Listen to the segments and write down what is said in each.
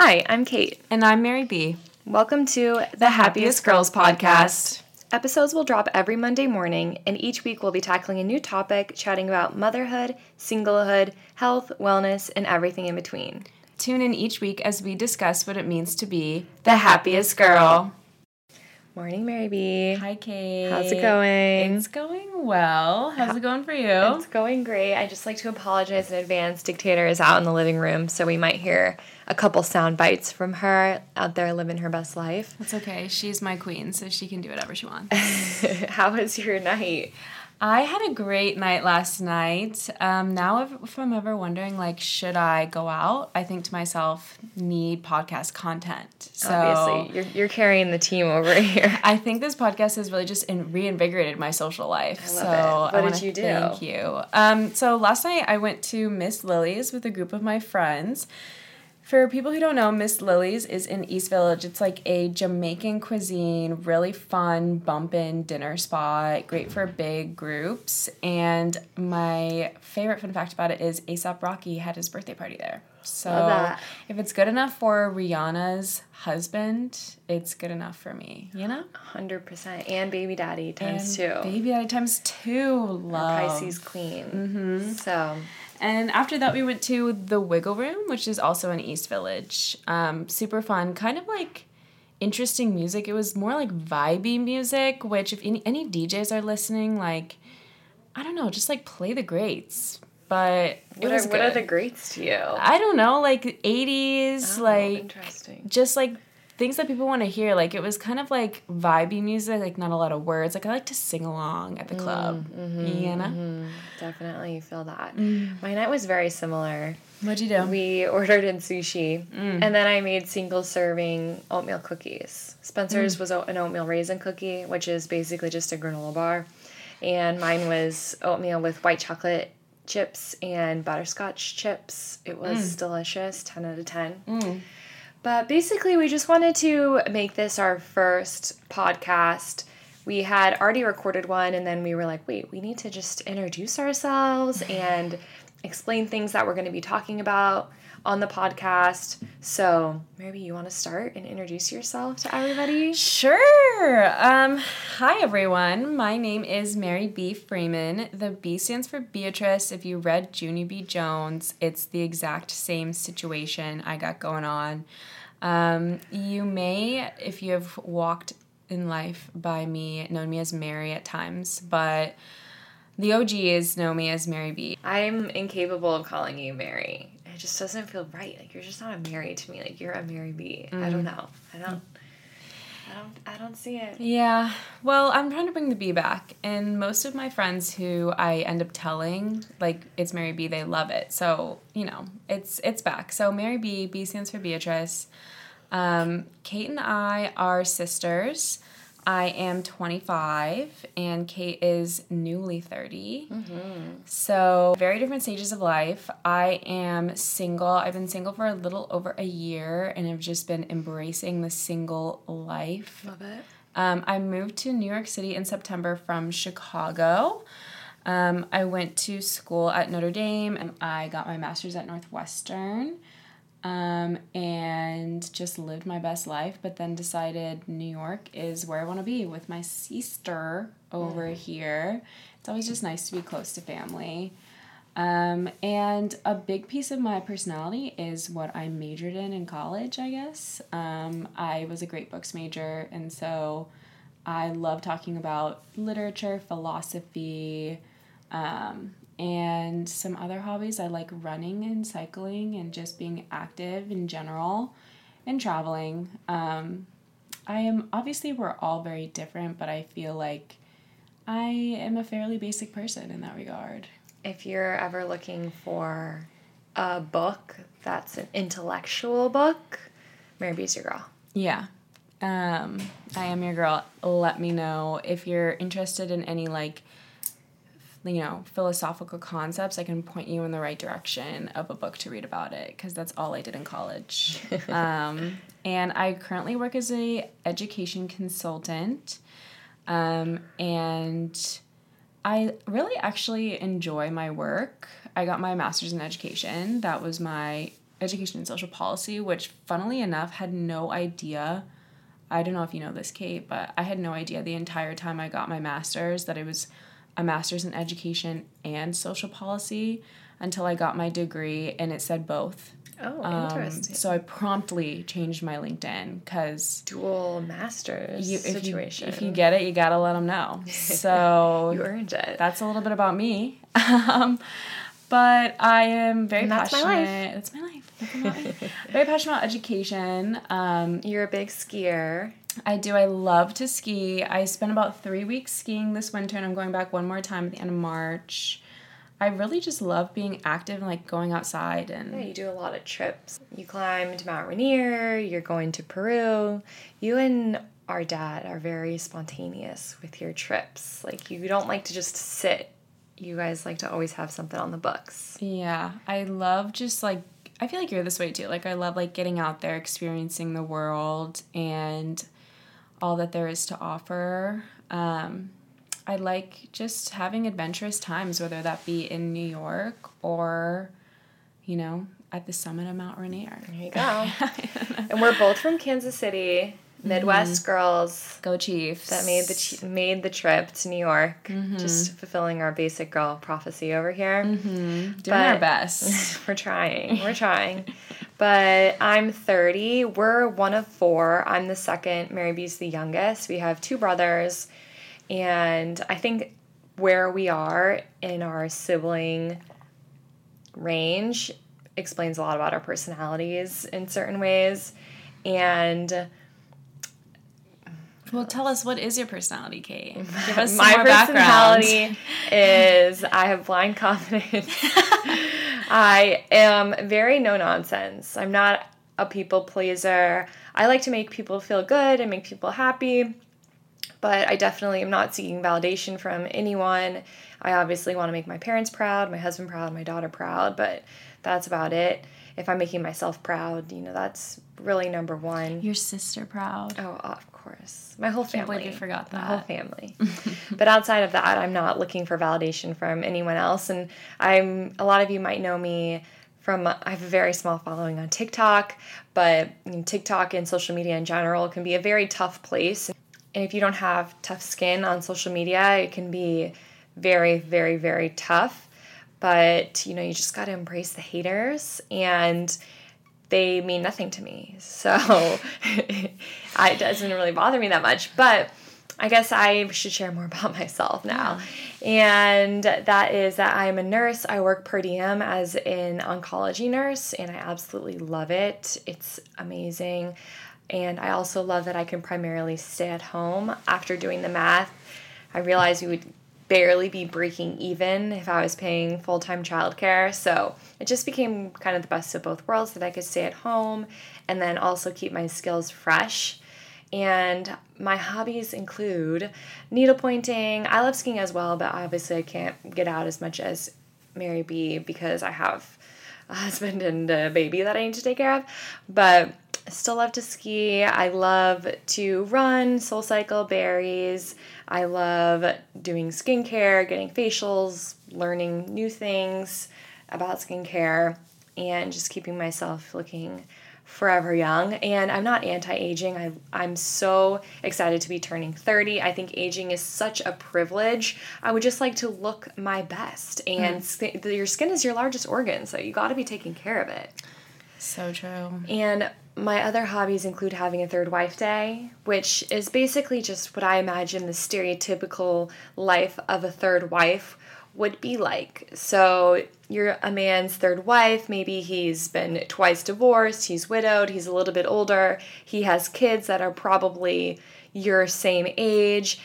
Hi, I'm Cate. And I'm Mary B. Welcome to the, Happiest Girls podcast. Episodes will drop every Monday morning, and each week we'll be tackling a new topic, chatting about motherhood, singlehood, health, wellness, and everything in between. Tune in each week as we discuss what it means to be the happiest girl. Morning, Mary B. Hi, Cate. How's it going? It's going well. How's it going for you? It's going great. I just like to apologize in advance. Dictator is out in the living room, so we might hear a couple sound bites from her out there living her best life. That's okay. She's my queen, so she can do whatever she wants. How was your night? I had a great night last night. Um, now, if, if, I'm ever wondering, like, should I go out? I think to myself, need podcast content. So Obviously, you're, you're carrying the team over here. I think this podcast has really just in, reinvigorated my social life. I so it. What did you do? Thank you. Um, so last night I went to Miss Lily's with a group of my friends. For people who don't know, Miss Lily's is in East Village. It's like a Jamaican cuisine, really fun, bumpin' dinner spot, great for big groups. And my favorite fun fact about it is ASAP Rocky had his birthday party there. So if it's good enough for Rihanna's husband, it's good enough for me, you know? 100%. And baby daddy times and two. Baby daddy times two. Love. Pisces queen. Mm-hmm. So and after that, we went to the Wiggle Room, which is also in East Village. Um, super fun, kind of like interesting music. It was more like vibey music, which if any, any DJs are listening, like, I don't know, just like play the greats. But what are, what are the greats to you? I don't know, like 80s, oh, like interesting. just like things that people want to hear. Like it was kind of like vibey music, like not a lot of words. Like I like to sing along at the club. Mm-hmm, you know? Mm-hmm. Definitely feel that. Mm. My night was very similar. What'd you do? We ordered in sushi, mm. and then I made single serving oatmeal cookies. Spencer's mm. was an oatmeal raisin cookie, which is basically just a granola bar, and mine was oatmeal with white chocolate chips and butterscotch chips. It was Mm. delicious, ten out of ten. But basically, we just wanted to make this our first podcast. We had already recorded one, and then we were like, wait, we need to just introduce ourselves and explain things that we're going to be talking about on the podcast. So, maybe you want to start and introduce yourself to everybody? Sure. Um, hi, everyone. My name is Mary B. Freeman. The B stands for Beatrice. If you read Junie B. Jones, it's the exact same situation I got going on. Um, you may, if you have walked in life by me, known me as Mary at times, but the OGs know me as Mary B. I'm incapable of calling you Mary. It just doesn't feel right. Like you're just not a Mary to me. Like you're a Mary B. Mm. I don't know. I don't. I don't. I don't see it. Yeah. Well, I'm trying to bring the B back, and most of my friends who I end up telling, like it's Mary B, they love it. So you know, it's it's back. So Mary B. B stands for Beatrice. Um, Cate and I are sisters. I am 25 and Cate is newly 30. Mm-hmm. So, very different stages of life. I am single. I've been single for a little over a year and have just been embracing the single life. Love it. Um, I moved to New York City in September from Chicago. Um, I went to school at Notre Dame and I got my master's at Northwestern um, and just lived my best life, but then decided New York is where I want to be with my sister over Mm. here. It's always just nice to be close to family. Um, and a big piece of my personality is what I majored in in college, I guess. Um, I was a great books major, and so I love talking about literature, philosophy, um, and some other hobbies. I like running and cycling and just being active in general and traveling. Um, I am obviously, we're all very different, but I feel like I am a fairly basic person in that regard. If you're ever looking for a book that's an intellectual book, Mary B's your girl. Yeah. Um, I am your girl. Let me know if you're interested in any like you know, philosophical concepts, I can point you in the right direction of a book to read about it because that's all I did in college. um, and I currently work as a education consultant, um, and I really actually enjoy my work. I got my master's in education. That was my education and social policy, which funnily enough had no idea. I don't know if you know this, Cate, but I had no idea the entire time I got my master's that it was a master's in education and social policy until I got my degree and it said both. Oh, Um, interesting. so I promptly changed my LinkedIn because Dual masters you, if, you, situation. if you get it, you gotta let them know. So You earned it. that's a little bit about me. Um, but I am very And that's my passionate. life. That's my life. That's my life. very passionate about education. Um, You're a big skier. I do. I love to ski. I spent about three weeks skiing this winter, and I'm going back one more time at the end of March. I really just love being active and like going outside and Yeah, you do a lot of trips. You climbed Mount Rainier, you're going to Peru. You and our dad are very spontaneous with your trips. Like, you don't like to just sit. You guys like to always have something on the books. Yeah, I love just like I feel like you're this way too. Like I love like getting out there, experiencing the world and all that there is to offer. Um, I like just having adventurous times, whether that be in New York or, you know, at the summit of Mount Rainier. There you go. and we're both from Kansas City, Midwest mm-hmm. girls Go Chiefs! that made the made the trip to New York, mm-hmm. just fulfilling our basic girl prophecy over here. Mm-hmm. doing but- our best. We're trying. We're trying. But I'm 30. We're one of four. I'm the second. Mary B's the youngest. We have two brothers. And I think where we are in our sibling range explains a lot about our personalities in certain ways. And well, tell us what is your personality, Cate? Give us some my personality is I have blind confidence. I am very no nonsense. I'm not a people pleaser. I like to make people feel good and make people happy, but I definitely am not seeking validation from anyone. I obviously want to make my parents proud, my husband proud, my daughter proud, but that's about it. If I'm making myself proud, you know, that's really number one. Your sister proud. Oh, of course. My whole Can't family. believe you forgot My whole family. but outside of that, I'm not looking for validation from anyone else. And I'm a lot of you might know me from I have a very small following on TikTok, but TikTok and social media in general can be a very tough place. And if you don't have tough skin on social media, it can be very, very, very tough. But you know, you just got to embrace the haters and they mean nothing to me. So it doesn't really bother me that much. But I guess I should share more about myself now. And that is that I'm a nurse. I work per diem as an oncology nurse, and I absolutely love it. It's amazing. And I also love that I can primarily stay at home. After doing the math, I realized we would barely be breaking even if I was paying full time childcare. So it just became kind of the best of both worlds that I could stay at home and then also keep my skills fresh. And my hobbies include needlepointing. I love skiing as well, but obviously I can't get out as much as Mary B because I have a husband and a baby that I need to take care of. But still love to ski. I love to run, soul cycle berries. I love doing skincare, getting facials, learning new things about skincare, and just keeping myself looking forever young. And I'm not anti aging. I, I'm so excited to be turning 30. I think aging is such a privilege. I would just like to look my best. And mm-hmm. sk- your skin is your largest organ, so you got to be taking care of it. So true. And my other hobbies include having a third wife day, which is basically just what I imagine the stereotypical life of a third wife would be like. So you're a man's third wife, maybe he's been twice divorced, he's widowed, he's a little bit older, he has kids that are probably your same age.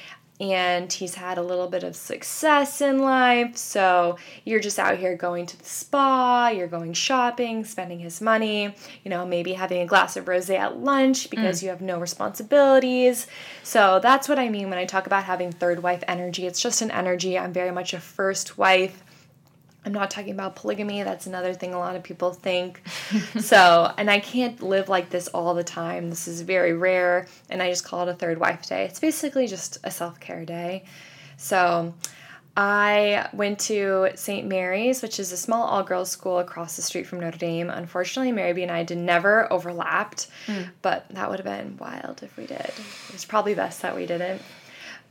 And he's had a little bit of success in life. So you're just out here going to the spa, you're going shopping, spending his money, you know, maybe having a glass of rose at lunch mm. because you have no responsibilities. So that's what I mean when I talk about having third wife energy. It's just an energy. I'm very much a first wife. I'm not talking about polygamy. That's another thing a lot of people think. so, and I can't live like this all the time. This is very rare, and I just call it a third wife day. It's basically just a self care day. So, I went to St. Mary's, which is a small all girls school across the street from Notre Dame. Unfortunately, Mary B and I did never overlapped, hmm. but that would have been wild if we did. It's probably best that we didn't.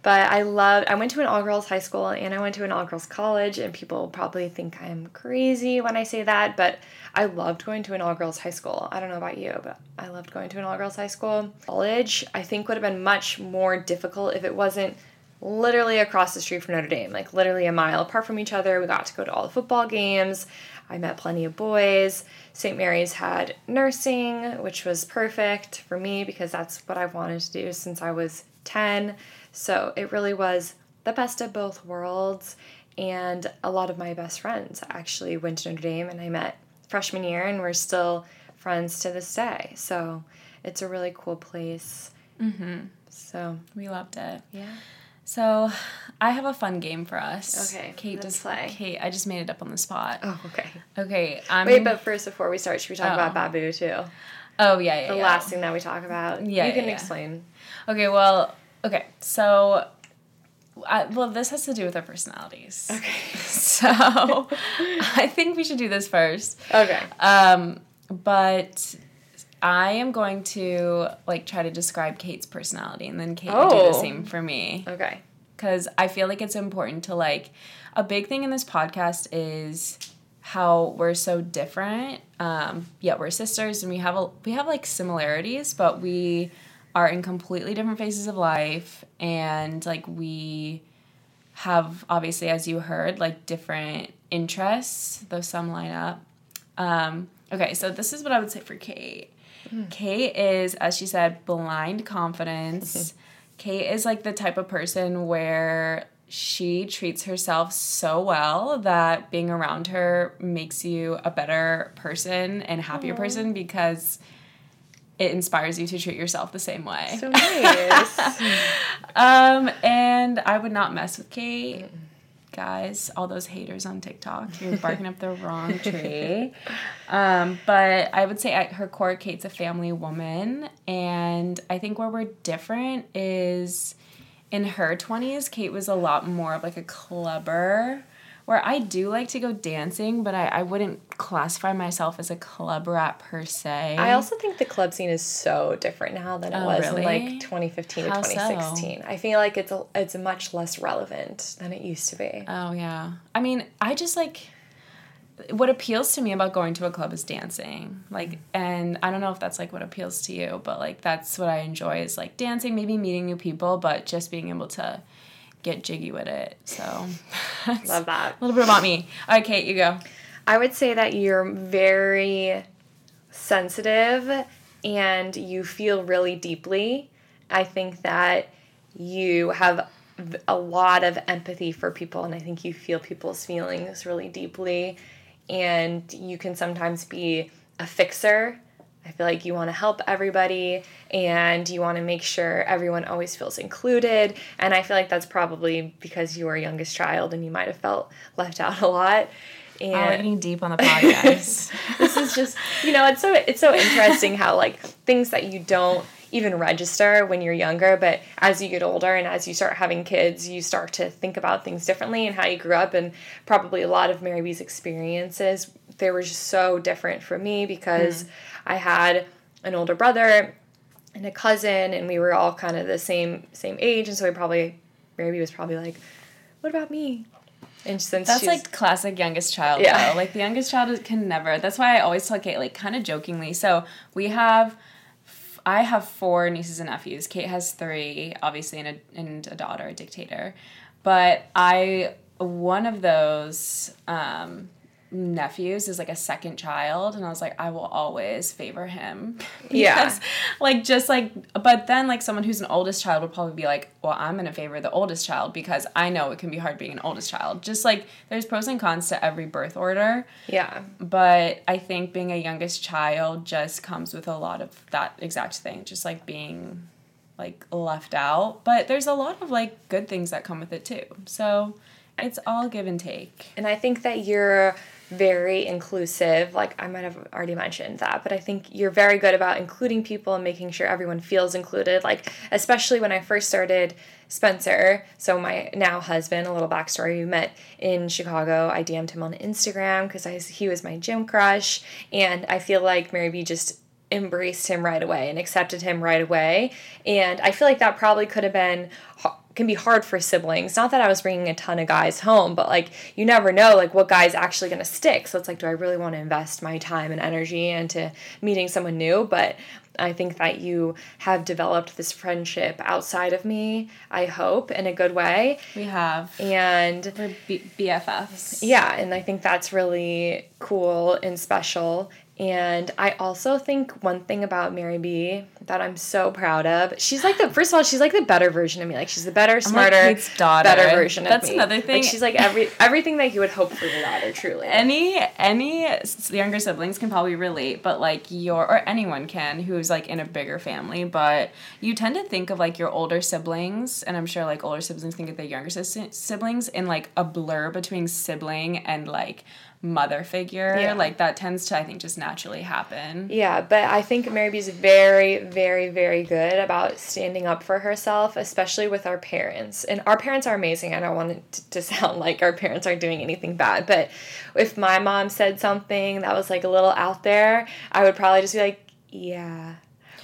But I loved, I went to an all girls high school and I went to an all girls college, and people probably think I'm crazy when I say that, but I loved going to an all girls high school. I don't know about you, but I loved going to an all girls high school. College, I think, would have been much more difficult if it wasn't literally across the street from Notre Dame, like literally a mile apart from each other. We got to go to all the football games. I met plenty of boys. St. Mary's had nursing, which was perfect for me because that's what I wanted to do since I was 10. So it really was the best of both worlds. And a lot of my best friends actually went to Notre Dame and I met freshman year and we're still friends to this day. So it's a really cool place. Mm-hmm. So We loved it. yeah. So, I have a fun game for us. Okay, Cate just play. Cate, I just made it up on the spot. Oh, okay. Okay, I'm Wait, but first, before we start, should we talk Oh. about Babu too? oh yeah, yeah, The yeah. last thing that we talk about. Yeah, you can yeah. explain. Okay, well, okay, so, I, well, this has to do with our personalities. Okay. So, I think we should do this first. Okay. Um, but I am going to like try to describe Cate's personality, and then Cate will do the Oh. same for me. Okay. because I feel like it's important to like a big thing in this podcast is how we're so different. Um, yet we're sisters and we have a we have like similarities, but we are in completely different phases of life and like we have obviously as you heard like different interests though some line up. Um, okay so this is what i would say for cate. Cate is as she said blind confidence. Cate is like the type of person where she treats herself so well that being around her makes you a better person and happier person because it inspires you to treat yourself the same way So nice. um, and I would not mess with Cate. Guys, all those haters on TikTok, you're barking up the wrong tree. Um, but I would say at her core, Cate's a family woman. And I think where we're different is in her 20s, Cate was a lot more of like a clubber. Where I do like to go dancing, but I, I wouldn't classify myself as a club rat per se. I also think the club scene is so different now than it Oh, was in like 2015 How to so? 2016. I feel like it's a, it's much less relevant than it used to be. Oh yeah. I mean, I just like what appeals to me about going to a club is dancing. Like and I don't know if that's like what appeals to you, but like that's what I enjoy is like dancing, maybe meeting new people, but just being able to get jiggy with it. So Love that. a little bit about me. All right, Cate, you go. I would say that you're very sensitive and you feel really deeply. I think that you have a lot of empathy for people and I think you feel people's feelings really deeply and you can sometimes be a fixer. I feel like you want to help everybody and you want to make sure everyone always feels included. And I feel like that's probably because you were a youngest child and you might have felt left out a lot. And Oh, getting deep on the podcast. this is just you know it's so it's so interesting how like things that you don't even register when you're younger but as you get older and as you start having kids you start to think about things differently and how you grew up and probably a lot of mary b's experiences they were just so different for me because hmm. i had an older brother and a cousin and we were all kind of the same same age and so we probably mary b was probably like what about me and since That's like classic youngest child Yeah. though. Like the youngest child can never. That's why I always tell Cate like kind of jokingly. So we have, I have four nieces and nephews. Cate has three, obviously, and a and a daughter, a dictator. But I one of those um, nephews is like a second child, and I was like, I will always favor him. Yeah. Like just like but then like someone who's an oldest child would probably be like well i'm going to favor the oldest child because i know it can be hard being an oldest child. Just like there's pros and cons to every birth order. Yeah. But i think being a youngest child just comes with a lot of that exact thing just like being like left out. But there's a lot of like good things that come with it too. So it's all give and take. And I think that you're very inclusive. Like I might have already mentioned that, but I think you're very good about including people and making sure everyone feels included. Like especially when I first started Spencer, so my now husband, a little backstory, we met in Chicago. I DM'd him on Instagram because he was my gym crush, and I feel like Mary B just embraced him right away and accepted him right away. And I feel like that probably could have been can be hard for siblings. Not that I was bringing a ton of guys home, but like you never know like what guy's actually going to stick. So it's like do I really want to invest my time and energy into meeting someone new? But I think that you have developed this friendship outside of me, I hope, in a good way. We have. And we're B- BFFs. Yeah, and I think that's really cool and special. And I also think one thing about Mary B that I'm so proud of, she's like the first of all, she's like the better version of me. Like she's the better, smarter, like better version That's of me. That's another thing. Like she's like every everything that you would hope for your daughter, truly. Any any younger siblings can probably relate, but like your or anyone can who's like in a bigger family, but you tend to think of like your older siblings, and I'm sure like older siblings think of their younger siblings in like a blur between sibling and like mother figure. Yeah. Like that tends to I think just naturally happen. Yeah, but I think Mary B's very, very, very good about standing up for herself, especially with our parents. And our parents are amazing. I don't want it to sound like our parents aren't doing anything bad, but if my mom said something that was like a little out there, I would probably just be like, yeah.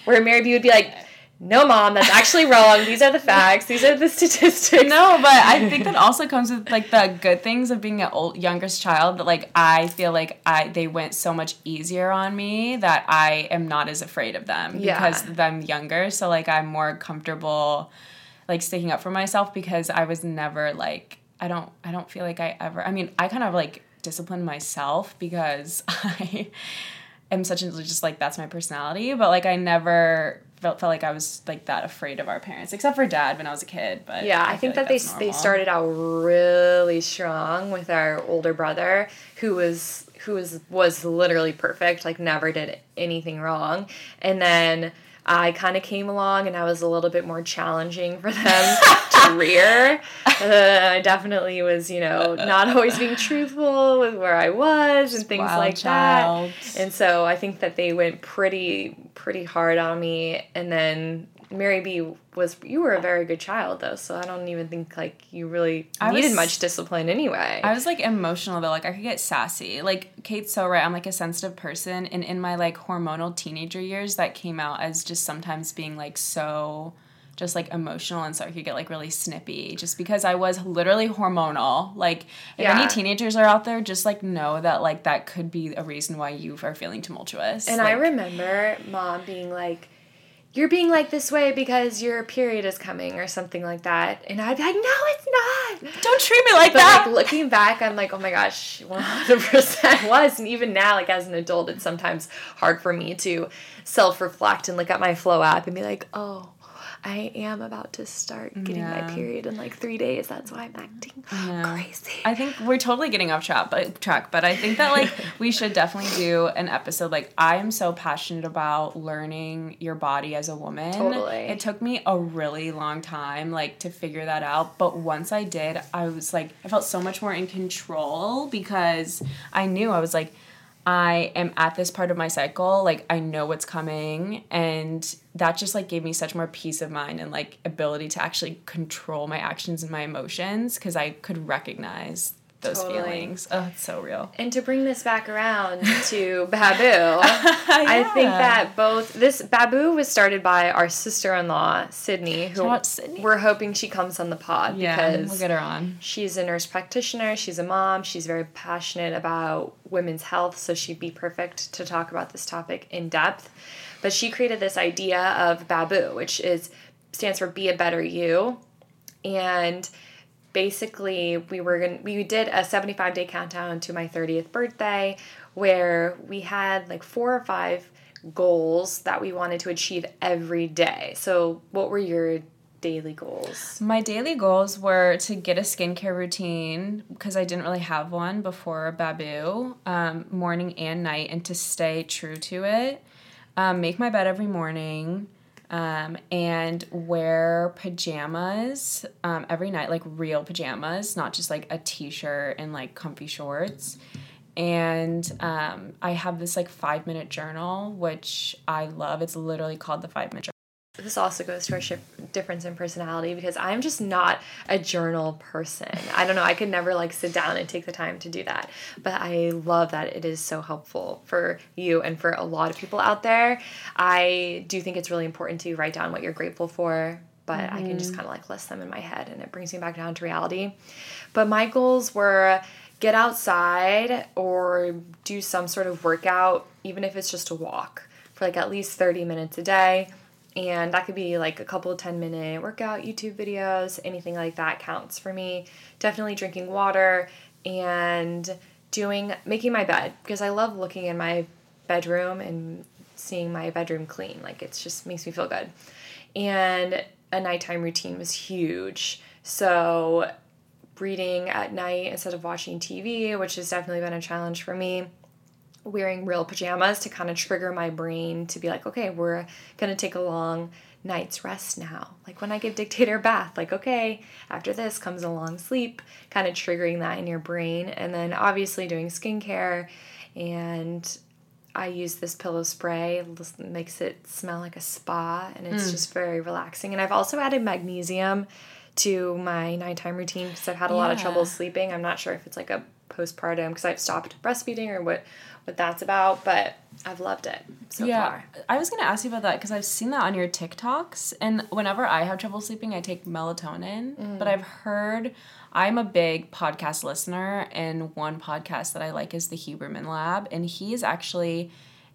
Where Mary B would be like, no mom that's actually wrong. These are the facts. These are the statistics. No but i think that also comes with like the good things of being an old youngest child that like i feel like i they went so much easier on me that i am not as afraid of them yeah. because i'm younger. So like i'm more comfortable like sticking up for myself because i was never like i don't i don't feel like i ever i mean i kind of like discipline myself because i am such a just like that's my personality. But like i never felt, felt like I was like that afraid of our parents, except for dad when I was a kid. But yeah, I, I think like that they normal. they started out really strong with our older brother, who was who was was literally perfect, like never did anything wrong, and then. I kind of came along and I was a little bit more challenging for them to rear. Uh, I definitely was, you know, not always being truthful with where I was and things Wild like child. that. And so I think that they went pretty pretty hard on me and then Mary B was you were a very good child though, so I don't even think like you really I needed was, much discipline anyway. I was like emotional though, like I could get sassy. Like Cate's so right, I'm like a sensitive person and in my like hormonal teenager years that came out as just sometimes being like so just like emotional and so I could get like really snippy just because I was literally hormonal. Like if yeah. any teenagers are out there, just like know that like that could be a reason why you are feeling tumultuous. And like, I remember mom being like you're being like this way because your period is coming or something like that. And I'd be like, no, it's not. Don't treat me like but that. Like looking back, I'm like, oh my gosh, 100% was. And even now, like as an adult, it's sometimes hard for me to self reflect and look at my flow app and be like, oh, I am about to start getting yeah. my period in like three days. That's why I'm acting yeah. crazy. I think we're totally getting off track, but track. But I think that like we should definitely do an episode. Like I am so passionate about learning your body as a woman. Totally. It took me a really long time like to figure that out, but once I did, I was like I felt so much more in control because I knew I was like I am at this part of my cycle, like I know what's coming and that just like gave me such more peace of mind and like ability to actually control my actions and my emotions because I could recognize those totally. feelings. Oh, it's so real. And to bring this back around to Babu, yeah. I think that both this Babu was started by our sister in law Sydney, who Sydney. we're hoping she comes on the pod yeah, because we'll get her on. She's a nurse practitioner. She's a mom. She's very passionate about women's health, so she'd be perfect to talk about this topic in depth. But she created this idea of Babu, which is stands for Be a Better You, and basically we were going we did a 75 day countdown to my 30th birthday where we had like four or five goals that we wanted to achieve every day. So what were your daily goals? My daily goals were to get a skincare routine because I didn't really have one before Babu, um, morning and night, and to stay true to it. Um, make my bed every morning um, and wear pajamas um, every night, like real pajamas, not just like a t shirt and like comfy shorts. and um, I have this like five minute journal, which I love. It's literally called the five minute journal this also goes to our ship difference in personality because I'm just not a journal person. I don't know. I could never like sit down and take the time to do that. But I love that it is so helpful for you and for a lot of people out there. I do think it's really important to write down what you're grateful for, but mm-hmm. I can just mm-hmm. kind of like list them in my head and it brings me back down to reality. But my goals were get outside or do some sort of workout, even if it's just a walk for like at least 30 minutes a day and that could be like a couple of 10 minute workout YouTube videos, anything like that counts for me. Definitely drinking water and doing making my bed because I love looking in my bedroom and seeing my bedroom clean. Like it just makes me feel good. And a nighttime routine was huge. So reading at night instead of watching TV, which has definitely been a challenge for me wearing real pajamas to kind of trigger my brain to be like, okay, we're gonna take a long night's rest now. Like when I give Dictator a bath, like, okay, after this comes a long sleep, kind of triggering that in your brain. And then obviously doing skincare and I use this pillow spray, it makes it smell like a spa and it's mm. just very relaxing. And I've also added magnesium to my nighttime routine because I've had a yeah. lot of trouble sleeping. I'm not sure if it's like a postpartum because I've stopped breastfeeding or what what that's about, but I've loved it so yeah, far. I was gonna ask you about that because I've seen that on your TikToks, and whenever I have trouble sleeping, I take melatonin. Mm. But I've heard I'm a big podcast listener, and one podcast that I like is the Huberman Lab, and he's actually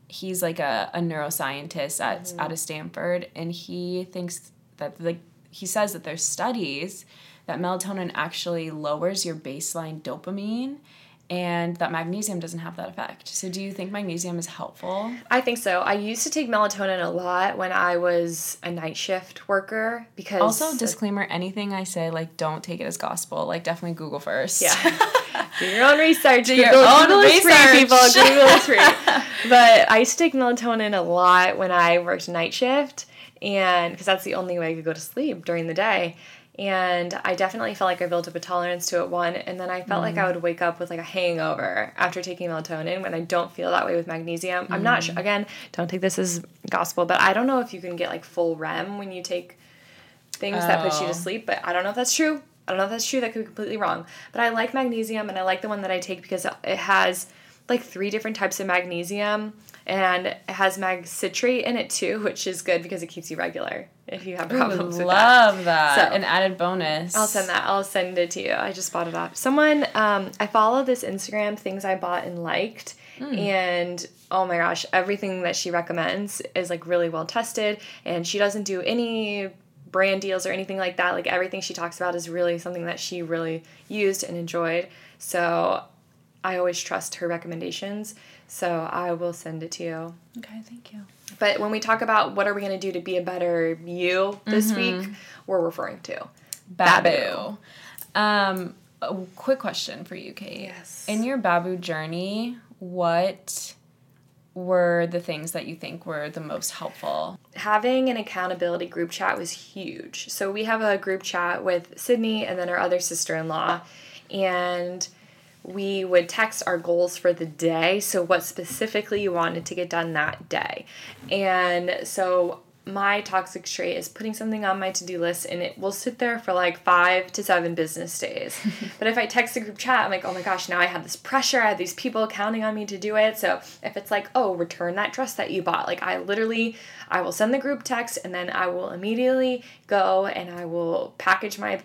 he's like a, a neuroscientist at mm-hmm. out of Stanford, and he thinks that like he says that there's studies that melatonin actually lowers your baseline dopamine and that magnesium doesn't have that effect. So, do you think magnesium is helpful? I think so. I used to take melatonin a lot when I was a night shift worker because. Also, disclaimer anything I say, like, don't take it as gospel. Like, definitely Google first. Yeah. Do your own research. Do Google, your own Google research. is free, people. Google is free. but I used to take melatonin a lot when I worked night shift, and because that's the only way I could go to sleep during the day and I definitely felt like I built up a tolerance to it one and then I felt mm. like I mm. would wake up with like a hangover after taking melatonin when I don't feel that way with magnesium. Mm. I'm not sure mm. again, don't take this as gospel, but I don't know if you can get like full REM when you take things oh. that put you to oh. sleep, but I don't know if that's true. I don't know if that's true. That could be completely wrong. But I like magnesium and I like the one that I take because it has like three different types of magnesium and it has mag citrate in it too, which is good because it keeps you regular if you have problems with love that. Love that. So an added bonus. I'll send that. I'll send it to you. I just bought it off. Someone um, I follow this Instagram things I bought and liked, mm. and oh my gosh, everything that she recommends is like really well tested, and she doesn't do any brand deals or anything like that. Like everything she talks about is really something that she really used and enjoyed. So I always trust her recommendations. So I will send it to you. Okay, thank you. But when we talk about what are we going to do to be a better you this mm-hmm. week, we're referring to Babu. Babu. Um, a quick question for you, Cate. Yes. In your Babu journey, what were the things that you think were the most helpful? Having an accountability group chat was huge. So we have a group chat with Sydney and then our other sister in law. And we would text our goals for the day. So, what specifically you wanted to get done that day. And so, my toxic trait is putting something on my to do list and it will sit there for like five to seven business days. but if I text a group chat, I'm like, oh my gosh, now I have this pressure. I have these people counting on me to do it. So if it's like, oh, return that dress that you bought, like I literally, I will send the group text and then I will immediately go and I will package my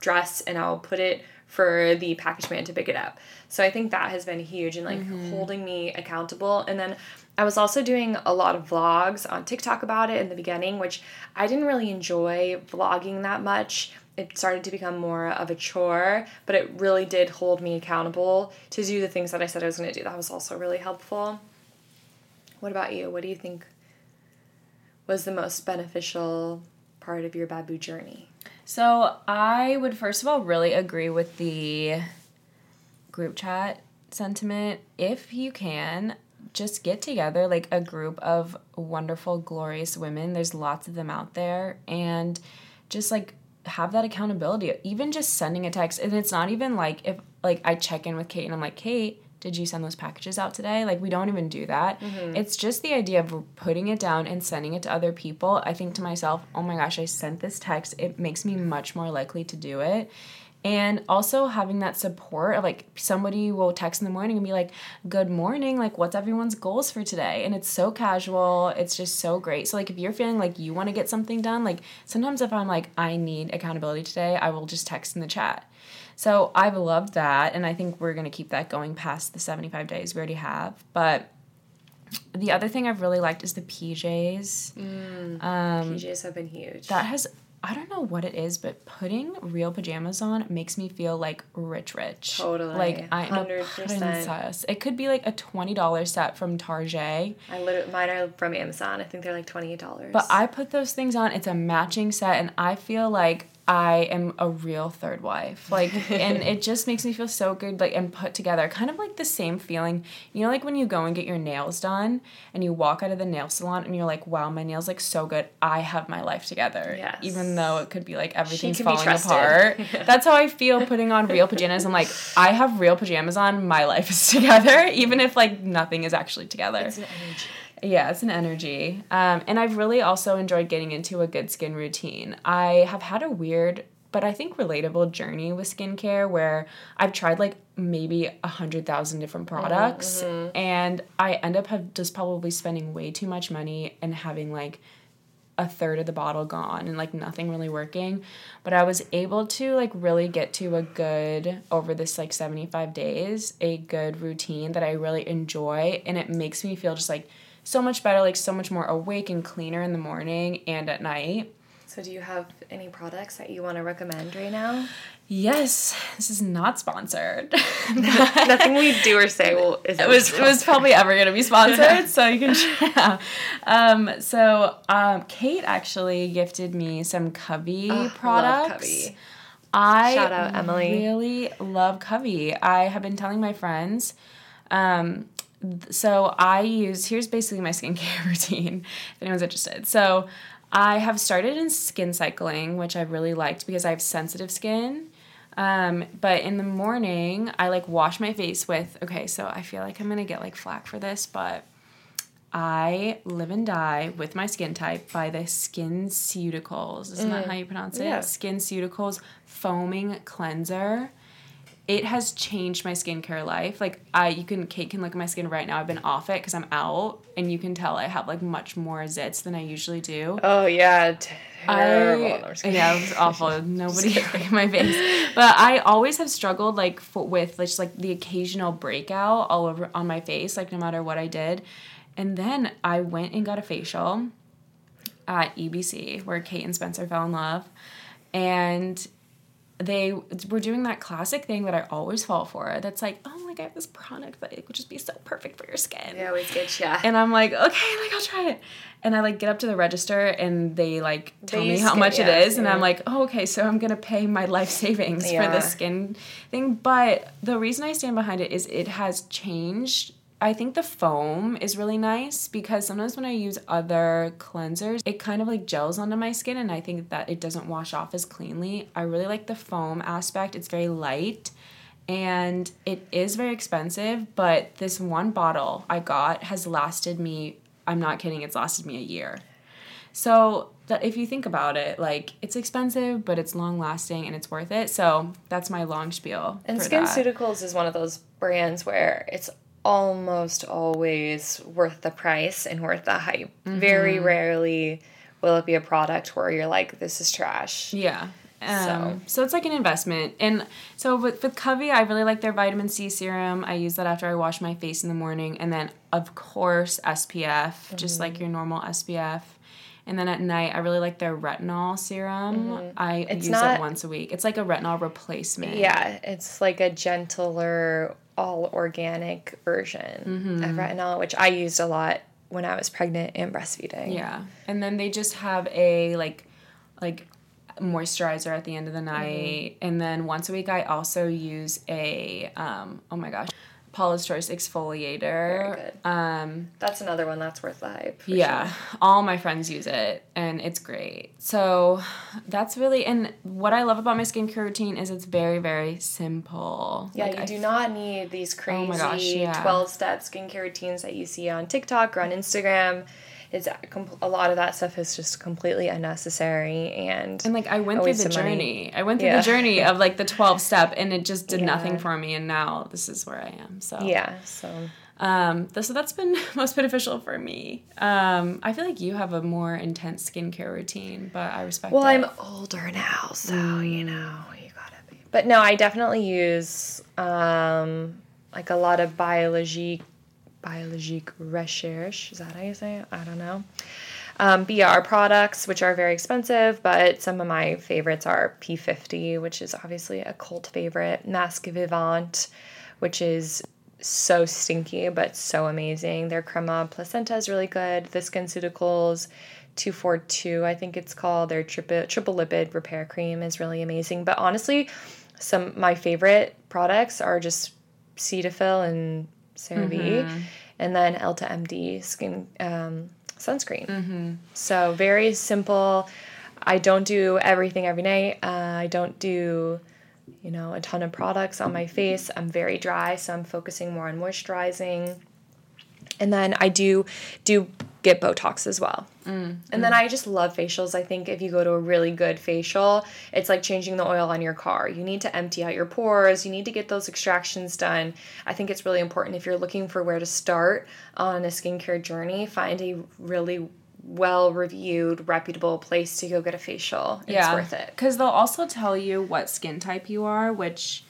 dress and I'll put it for the package man to pick it up. So I think that has been huge and like mm-hmm. holding me accountable. And then I was also doing a lot of vlogs on TikTok about it in the beginning, which I didn't really enjoy vlogging that much. It started to become more of a chore, but it really did hold me accountable to do the things that I said I was going to do. That was also really helpful. What about you? What do you think was the most beneficial part of your babu journey? So I would first of all really agree with the group chat sentiment. If you can, just get together like a group of wonderful, glorious women. There's lots of them out there. And just like have that accountability. Even just sending a text. And it's not even like if like I check in with Cate and I'm like, Cate, did you send those packages out today? Like, we don't even do that. Mm-hmm. It's just the idea of putting it down and sending it to other people. I think to myself, oh my gosh, I sent this text. It makes me much more likely to do it and also having that support of like somebody will text in the morning and be like good morning like what's everyone's goals for today and it's so casual it's just so great so like if you're feeling like you want to get something done like sometimes if i'm like i need accountability today i will just text in the chat so i've loved that and i think we're going to keep that going past the 75 days we already have but the other thing I've really liked is the PJs. Mm, um, PJs have been huge. That has I don't know what it is, but putting real pajamas on makes me feel like rich, rich. Totally. Like I am a princess. It could be like a twenty dollar set from Target. I literally mine are from Amazon. I think they're like twenty eight dollars. But I put those things on. It's a matching set, and I feel like I am a real third wife. Like, and it just makes me feel so good, like, and put together. Kind of like the same feeling, you know, like when you go and get your nails done and you walk out of the nail salon and you're like, wow, my nails look so good. I have my life together. Yes. Even though it could be like everything's falling apart. That's how I feel putting on real pajamas. I'm like, I have real pajamas on. My life is together, even if like nothing is actually together. It's an energy. Yeah, it's an energy. Um, and I've really also enjoyed getting into a good skin routine. I have had a weird, but I think relatable journey with skincare where I've tried like maybe a hundred thousand different mm-hmm, products, mm-hmm. and I end up have just probably spending way too much money and having like a third of the bottle gone and like nothing really working but i was able to like really get to a good over this like 75 days a good routine that i really enjoy and it makes me feel just like so much better, like so much more awake and cleaner in the morning and at night. So, do you have any products that you want to recommend right now? Yes, this is not sponsored. Nothing we do or say will is it was sponsored. it was probably ever going to be sponsored. so you can yeah. Um, so um, Cate actually gifted me some Covey oh, products. Covey. I shout out Emily. Really love Covey. I have been telling my friends. Um, so I use here's basically my skincare routine if anyone's interested. So I have started in skin cycling, which I've really liked because I have sensitive skin. Um, but in the morning, I like wash my face with okay, so I feel like I'm gonna get like flack for this, but I live and die with my skin type by the SkinCeuticals. Isn't mm. that how you pronounce it? Yeah. SkinCeuticals foaming cleanser it has changed my skincare life. Like I, you can Cate can look at my skin right now. I've been off it because I'm out, and you can tell I have like much more zits than I usually do. Oh yeah, terrible. I, yeah, it was awful. Nobody look at my face, but I always have struggled like for, with just like the occasional breakout all over on my face, like no matter what I did. And then I went and got a facial at EBC where Cate and Spencer fell in love, and they were doing that classic thing that I always fall for. That's like, oh, like I have this product that it would just be so perfect for your skin. Yeah, always get yeah. And I'm like, okay, like I'll try it. And I like get up to the register and they like tell they me how much yeah, it is, and I'm mm-hmm. like, oh, okay, so I'm gonna pay my life savings yeah. for this skin thing. But the reason I stand behind it is it has changed I think the foam is really nice because sometimes when I use other cleansers, it kind of like gels onto my skin and I think that it doesn't wash off as cleanly. I really like the foam aspect. It's very light and it is very expensive, but this one bottle I got has lasted me, I'm not kidding, it's lasted me a year. So that if you think about it, like it's expensive, but it's long lasting and it's worth it. So that's my long spiel. And SkinCeuticals is one of those brands where it's almost always worth the price and worth the hype. Mm-hmm. Very rarely will it be a product where you're like, this is trash. Yeah. Um, so. so it's like an investment. And so with, with Covey, I really like their vitamin C serum. I use that after I wash my face in the morning. And then, of course, SPF, mm-hmm. just like mm-hmm. your normal SPF. And then at night, I really like their retinol serum. Mm-hmm. I it's use not, it once a week. It's like a retinol replacement. Yeah, it's like a gentler, all organic version mm-hmm. of retinol, which I used a lot when I was pregnant and breastfeeding. Yeah, and then they just have a like, like moisturizer at the end of the mm-hmm. night, mm-hmm. and then once a week I also use a um oh my gosh Paula's Choice exfoliator. Very good. Um, That's another one that's worth the hype. yeah, sure. all my friends use it and it's great. So that's really and what I love about my skincare routine is it's very very simple. Yeah, Like, you I do f- not need these Oh crazy my gosh, yeah. 12 step skincare routines that you see on TikTok or on Instagram. It's a lot of that stuff is just completely unnecessary and And like I went through the of money. journey. I went through Yeah. the journey of like the 12 step and it just did nothing for me and now this is where I am. So yeah, so Um, so that's been most beneficial for me. Um, I feel like you have a more intense skincare routine, but I respect well, it. I'm older now, so you know, you gotta be. But no, I definitely use um, like a lot of biologique, biologique recherche. Is that how you say it? I don't know. Um, BR products, which are very expensive, but some of my favorites are P50, which is obviously a cult favorite, Masque Vivant, which is so stinky but so amazing. Their crema placenta is really good. The SkinCeuticals 242, I think it's called, their triple triple lipid repair cream is really amazing. But honestly, some my favorite products are just Cetaphil and CeraVe, and then Elta MD skin um, sunscreen. So very simple. I don't do everything every night. Uh, I don't do, you know, a ton of products on my face. I'm very dry, so I'm focusing more on moisturizing. And then I do do get Botox as well. Mm, and then I just love facials. I think if you go to a really good facial, it's like changing the oil on your car. You need to empty out your pores, you need to get those extractions done. I think it's really important if you're looking for where to start on a skincare journey, find a really well reviewed, reputable place to go get a facial. It's worth it. Because they'll also tell you what skin type you are, which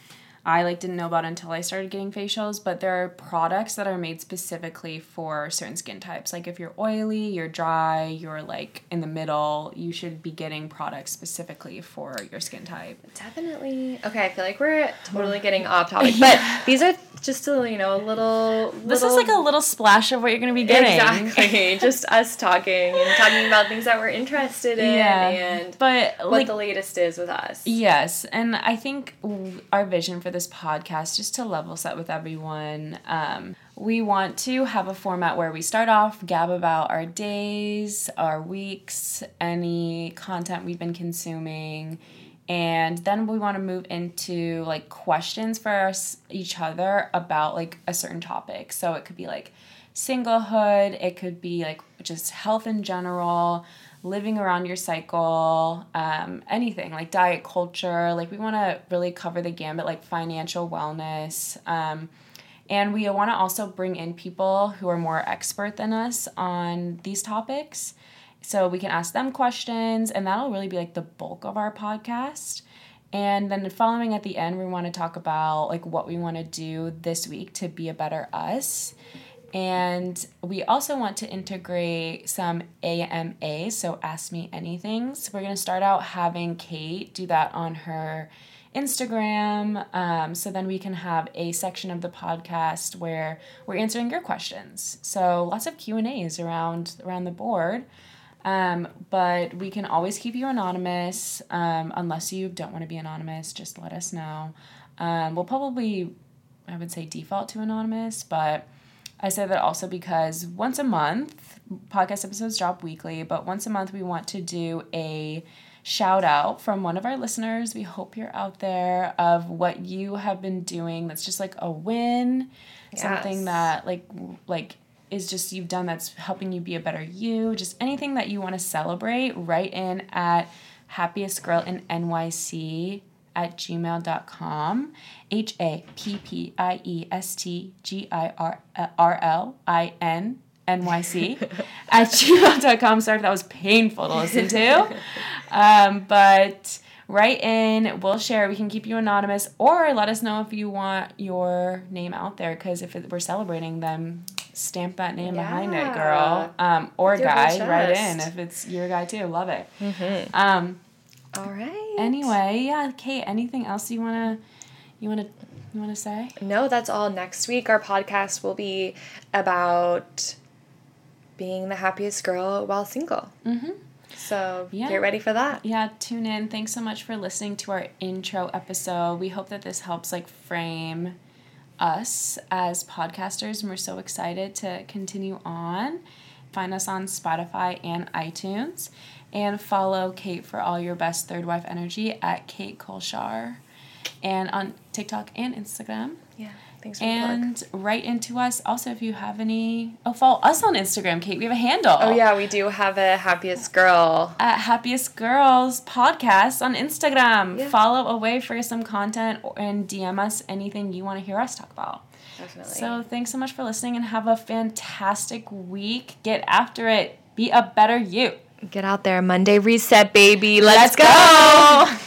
I like didn't know about until I started getting facials. But there are products that are made specifically for certain skin types. Like if you're oily, you're dry, you're like in the middle, you should be getting products specifically for your skin type. Definitely. Okay, I feel like we're totally getting off topic, but these are just a you know a little. This is like a little splash of what you're gonna be getting. exactly just us talking and talking about things that we're interested in Yeah. and But what like the latest is with us. Yes, and I think our vision for this podcast, just to level set with everyone, um, we want to have a format where we start off, gab about our days, our weeks, any content we've been consuming, and then we want to move into like questions for us, each other about like a certain topic. So it could be like singlehood, it could be like just health in general, living around your cycle, um, anything like diet culture. Like we want to really cover the gambit, like financial wellness. Um, and we want to also bring in people who are more expert than us on these topics. So we can ask them questions, and that'll really be like the bulk of our podcast. And then following at the end, we want to talk about like what we want to do this week to be a better us. And we also want to integrate some AMA, so Ask Me Anything. So we're going to start out having Cate do that on her Instagram. Um, so then we can have a section of the podcast where we're answering your questions. So lots of Q and A's around around the board. Um, but we can always keep you anonymous um, unless you don't want to be anonymous. Just let us know. Um, we'll probably, I would say, default to anonymous, but I say that also because once a month, podcast episodes drop weekly, but once a month we want to do a shout out from one of our listeners. We hope you're out there of what you have been doing that's just like a win, something that like like is just you've done that's helping you be a better you, just anything that you want to celebrate, write in at happiest girl in NYC at gmail.com. H A P P I E S T G I R R L I N N Y C at gmail.com. Sorry if that was painful to listen to. Um, but write in, we'll share. We can keep you anonymous or let us know if you want your name out there because if it, we're celebrating them, stamp that name behind it, girl. Um, or guy, write in if it's your guy too. Love it. Um, All right. anyway, yeah, Cate, anything else you wanna you wanna you wanna say? No, that's all. Next week, our podcast will be about being the happiest girl while single. Mm-hmm. So Yeah. get ready for that. Yeah, tune in. Thanks so much for listening to our intro episode. We hope that this helps like frame us as podcasters, and we're so excited to continue on. Find us on Spotify and iTunes, and follow Cate for all your best third wife energy at Cate Kulcsar, and on TikTok and Instagram. Yeah. Thanks for the plug. And write into us. Also, if you have any, oh, follow us on Instagram, Kate. We have a handle. Oh yeah, we do have a happiest girl. At Happiest Girls Podcast on Instagram. Yeah. Follow away for some content and DM us anything you want to hear us talk about. Definitely. So thanks so much for listening and have a fantastic week. Get after it. Be a better you. Get out there, Monday reset, baby. Let's Let's, go. go.